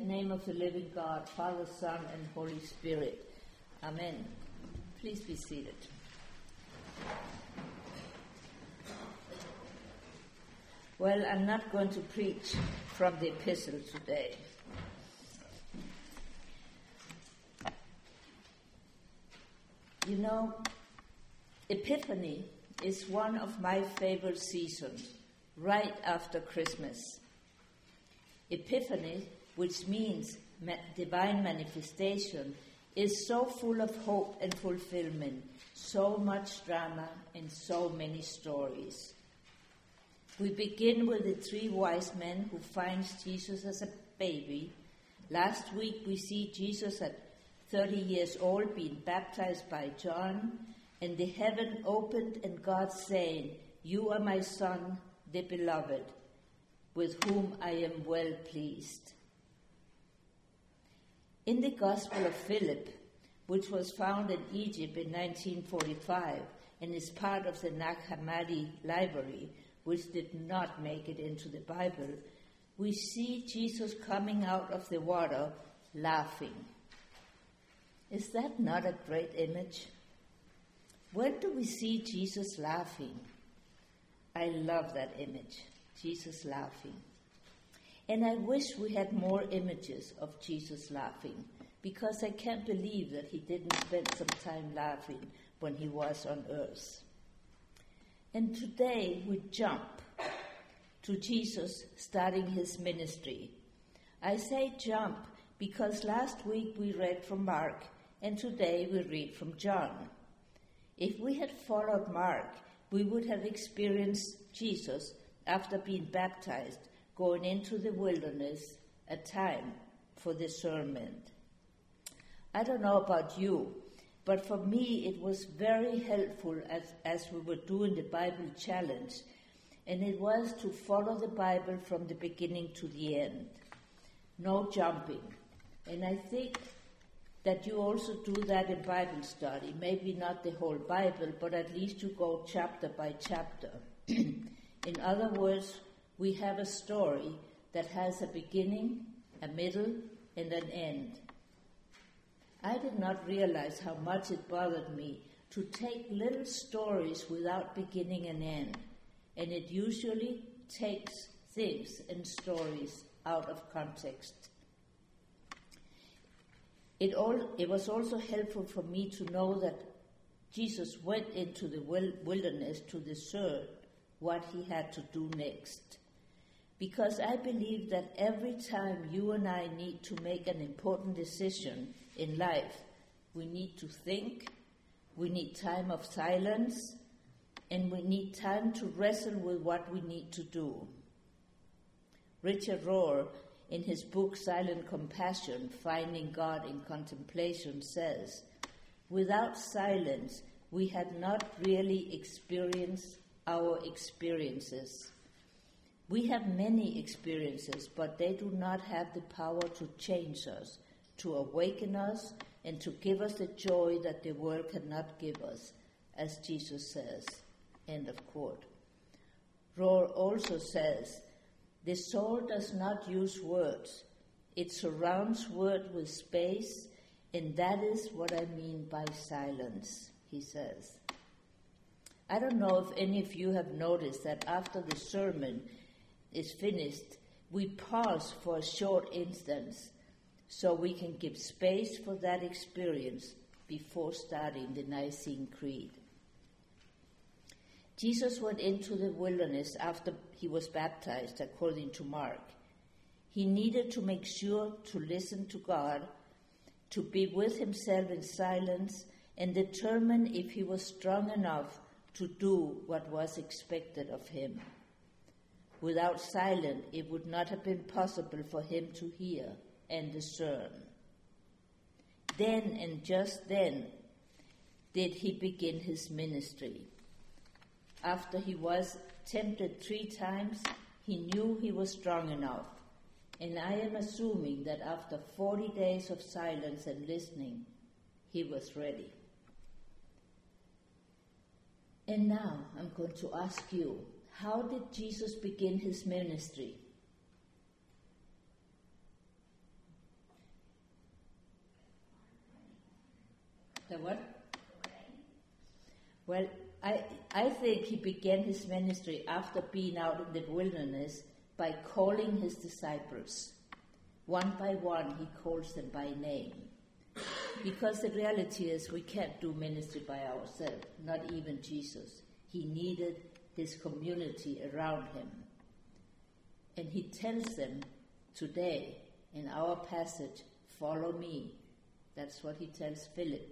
the name of the living God, Father, Son, and Holy Spirit. Amen. Please be seated. Well, I'm not going to preach from the epistle today. You know, Epiphany is one of my favorite seasons, right after Christmas. Epiphany, which means divine manifestation, is so full of hope and fulfillment, so much drama, and so many stories. We begin with the three wise men who finds Jesus as a baby. Last week we see Jesus at 30 years old being baptized by John, and the heaven opened and God saying, You are my son, the beloved, with whom I am well pleased. In the Gospel of Philip, which was found in Egypt in 1945 and is part of the Nag Hammadi library, which did not make it into the Bible, we see Jesus coming out of the water laughing. Is that not a great image? When do we see Jesus laughing? I love that image, Jesus laughing. And I wish we had more images of Jesus laughing because I can't believe that he didn't spend some time laughing when he was on earth. And today we jump to Jesus starting his ministry. I say jump because last week we read from Mark and today we read from John. If we had followed Mark, we would have experienced Jesus after being baptized going into the wilderness, a time for discernment. I don't know about you, but for me it was very helpful as, as we were doing the Bible challenge, and it was to follow the Bible from the beginning to the end. No jumping. And I think that you also do that in Bible study. Maybe not the whole Bible, but at least you go chapter by chapter. in other words, we have a story that has a beginning, a middle, and an end. I did not realize how much it bothered me to take little stories without beginning and end, and it usually takes things and stories out of context. It, all, it was also helpful for me to know that Jesus went into the wilderness to discern what he had to do next. Because I believe that every time you and I need to make an important decision in life, we need to think, we need time of silence, and we need time to wrestle with what we need to do. Richard Rohr in his book Silent Compassion Finding God in Contemplation says, Without silence, we had not really experienced our experiences. We have many experiences, but they do not have the power to change us, to awaken us, and to give us the joy that the world cannot give us, as Jesus says. End of quote. Rohr also says the soul does not use words, it surrounds word with space, and that is what I mean by silence, he says. I don't know if any of you have noticed that after the sermon is finished, we pause for a short instance so we can give space for that experience before starting the Nicene Creed. Jesus went into the wilderness after he was baptized, according to Mark. He needed to make sure to listen to God, to be with himself in silence, and determine if he was strong enough to do what was expected of him. Without silence, it would not have been possible for him to hear and discern. Then and just then did he begin his ministry. After he was tempted three times, he knew he was strong enough. And I am assuming that after 40 days of silence and listening, he was ready. And now I'm going to ask you how did Jesus begin his ministry? The what? Well, I, I think he began his ministry after being out in the wilderness by calling his disciples. One by one, he calls them by name. Because the reality is, we can't do ministry by ourselves, not even Jesus. He needed his community around him. And he tells them today in our passage, Follow me. That's what he tells Philip.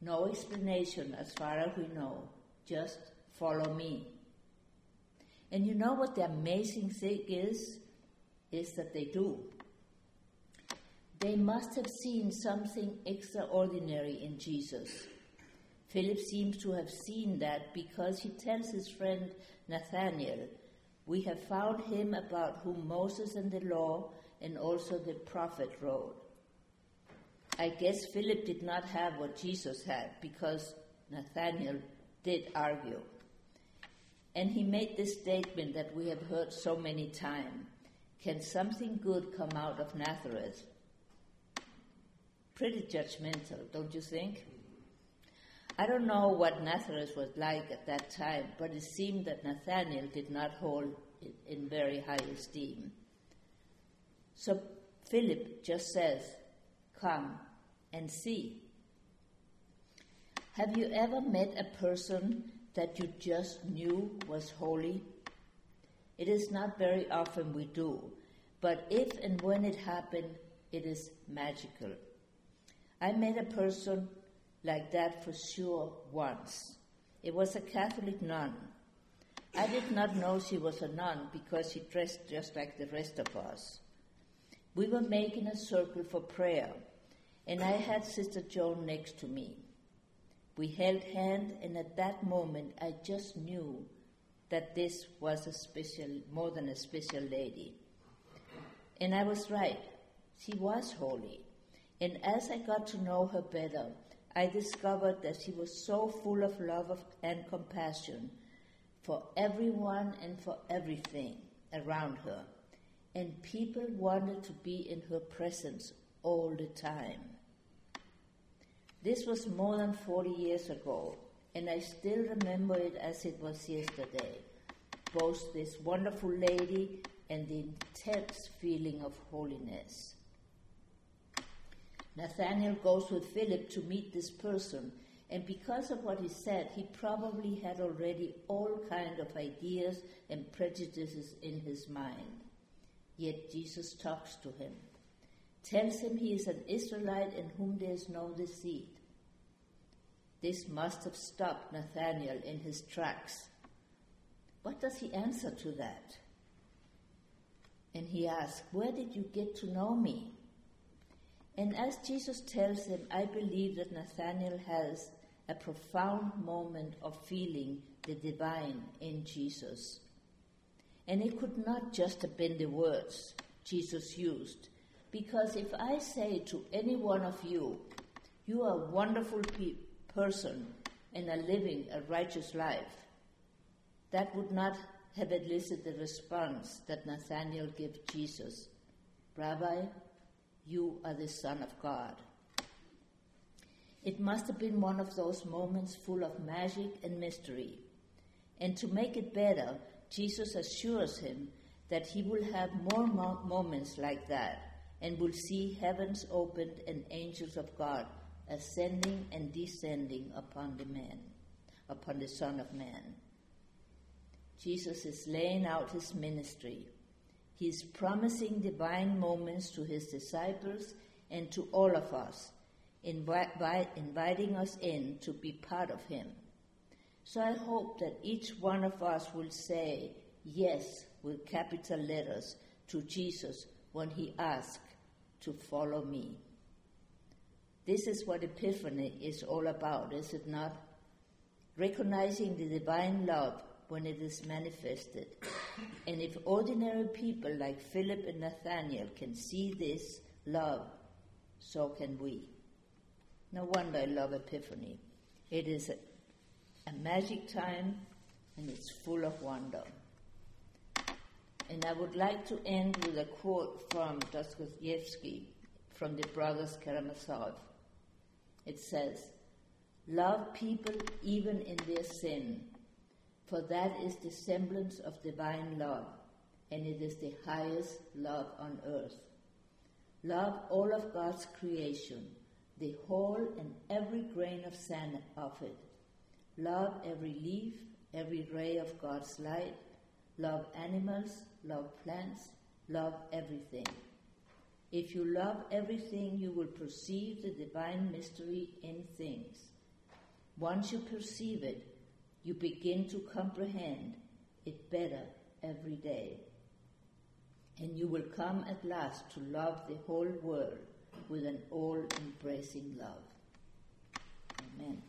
No explanation as far as we know, just follow me. And you know what the amazing thing is? Is that they do. They must have seen something extraordinary in Jesus. Philip seems to have seen that because he tells his friend Nathanael, We have found him about whom Moses and the law and also the prophet wrote. I guess Philip did not have what Jesus had because Nathanael did argue. And he made this statement that we have heard so many times Can something good come out of Nazareth? Pretty judgmental, don't you think? I don't know what Nazareth was like at that time, but it seemed that Nathanael did not hold it in very high esteem. So Philip just says, Come and see. Have you ever met a person that you just knew was holy? It is not very often we do, but if and when it happened, it is magical. I met a person like that for sure once. It was a Catholic nun. I did not know she was a nun because she dressed just like the rest of us. We were making a circle for prayer and I had Sister Joan next to me. We held hands, and at that moment I just knew that this was a special, more than a special lady. And I was right. She was holy. And as I got to know her better, I discovered that she was so full of love and compassion for everyone and for everything around her. And people wanted to be in her presence all the time. This was more than 40 years ago, and I still remember it as it was yesterday. Both this wonderful lady and the intense feeling of holiness. Nathanael goes with Philip to meet this person, and because of what he said, he probably had already all kind of ideas and prejudices in his mind. Yet Jesus talks to him tells him he is an Israelite in whom there is no deceit. This must have stopped Nathanael in his tracks. What does he answer to that? And he asks, Where did you get to know me? And as Jesus tells them, I believe that Nathanael has a profound moment of feeling the divine in Jesus. And it could not just have been the words Jesus used, because if I say to any one of you, you are a wonderful pe- person and are living a righteous life, that would not have elicited the response that Nathanael gave Jesus Rabbi, you are the Son of God. It must have been one of those moments full of magic and mystery. And to make it better, Jesus assures him that he will have more mo- moments like that and will see heavens opened and angels of God ascending and descending upon the man, upon the Son of Man. Jesus is laying out his ministry. He is promising divine moments to his disciples and to all of us, invi- inviting us in to be part of him. So I hope that each one of us will say yes with capital letters to Jesus when he asks to follow me. This is what Epiphany is all about, is it not? Recognizing the divine love when it is manifested. And if ordinary people like Philip and Nathanael can see this love, so can we. No wonder I love Epiphany. It is a, a magic time and it's full of wonder. And I would like to end with a quote from Dostoevsky from the Brothers Karamazov. It says, Love people even in their sin, for that is the semblance of divine love, and it is the highest love on earth. Love all of God's creation, the whole and every grain of sand of it. Love every leaf, every ray of God's light. Love animals, love plants, love everything. If you love everything, you will perceive the divine mystery in things. Once you perceive it, you begin to comprehend it better every day. And you will come at last to love the whole world with an all embracing love. Amen.